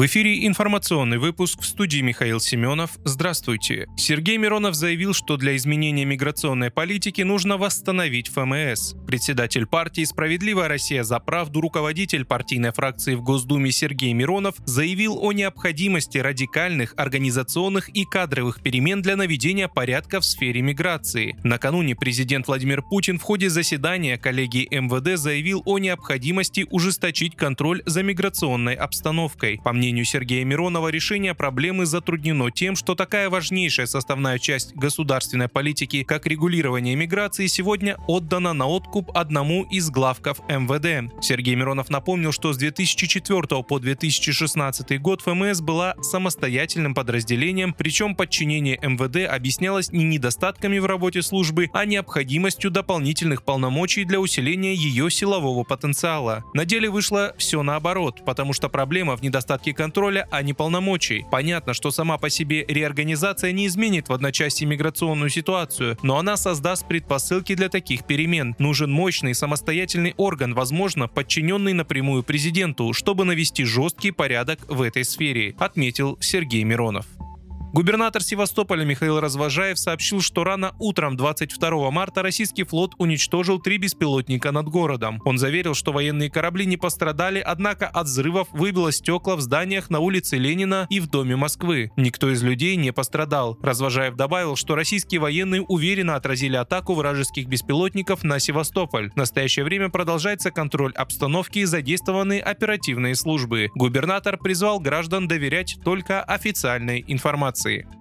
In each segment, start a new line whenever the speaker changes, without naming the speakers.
В эфире информационный выпуск в студии Михаил Семенов. Здравствуйте. Сергей Миронов заявил, что для изменения миграционной политики нужно восстановить ФМС. Председатель партии «Справедливая Россия за правду», руководитель партийной фракции в Госдуме Сергей Миронов заявил о необходимости радикальных организационных и кадровых перемен для наведения порядка в сфере миграции. Накануне президент Владимир Путин в ходе заседания коллегии МВД заявил о необходимости ужесточить контроль за миграционной обстановкой. По мнению мнению Сергея Миронова, решение проблемы затруднено тем, что такая важнейшая составная часть государственной политики, как регулирование миграции, сегодня отдана на откуп одному из главков МВД. Сергей Миронов напомнил, что с 2004 по 2016 год ФМС была самостоятельным подразделением, причем подчинение МВД объяснялось не недостатками в работе службы, а необходимостью дополнительных полномочий для усиления ее силового потенциала. На деле вышло все наоборот, потому что проблема в недостатке контроля, а не полномочий. Понятно, что сама по себе реорганизация не изменит в одночасье миграционную ситуацию, но она создаст предпосылки для таких перемен. Нужен мощный самостоятельный орган, возможно, подчиненный напрямую президенту, чтобы навести жесткий порядок в этой сфере, отметил Сергей Миронов. Губернатор Севастополя Михаил Развожаев сообщил, что рано утром 22 марта российский флот уничтожил три беспилотника над городом. Он заверил, что военные корабли не пострадали, однако от взрывов выбило стекла в зданиях на улице Ленина и в Доме Москвы. Никто из людей не пострадал. Развожаев добавил, что российские военные уверенно отразили атаку вражеских беспилотников на Севастополь. В настоящее время продолжается контроль обстановки и задействованы оперативные службы. Губернатор призвал граждан доверять только официальной информации. Федерации.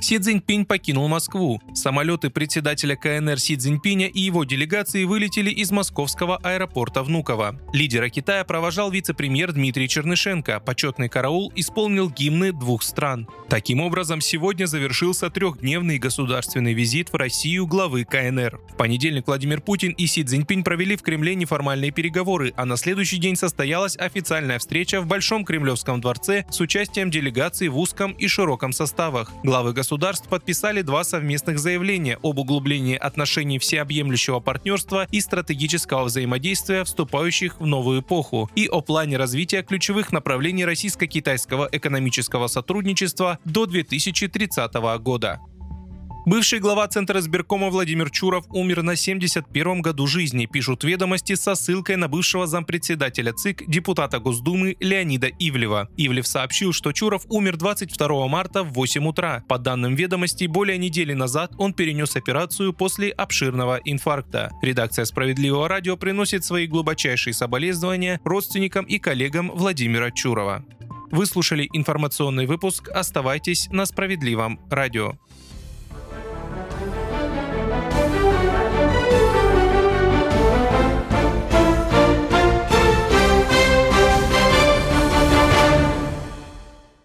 Си Цзиньпинь покинул Москву. Самолеты председателя КНР Си Цзиньпиня и его делегации вылетели из московского аэропорта Внуково. Лидера Китая провожал вице-премьер Дмитрий Чернышенко. Почетный караул исполнил гимны двух стран. Таким образом, сегодня завершился трехдневный государственный визит в Россию главы КНР. В понедельник Владимир Путин и Си Цзиньпинь провели в Кремле неформальные переговоры, а на следующий день состоялась официальная встреча в Большом Кремлевском дворце с участием делегаций в узком и широком составах. Главы государства государств подписали два совместных заявления об углублении отношений всеобъемлющего партнерства и стратегического взаимодействия, вступающих в новую эпоху, и о плане развития ключевых направлений российско-китайского экономического сотрудничества до 2030 года. Бывший глава Центра избиркома Владимир Чуров умер на 71-м году жизни, пишут ведомости со ссылкой на бывшего зампредседателя ЦИК, депутата Госдумы Леонида Ивлева. Ивлев сообщил, что Чуров умер 22 марта в 8 утра. По данным ведомостей, более недели назад он перенес операцию после обширного инфаркта. Редакция «Справедливого радио» приносит свои глубочайшие соболезнования родственникам и коллегам Владимира Чурова. Вы слушали информационный выпуск. Оставайтесь на справедливом радио.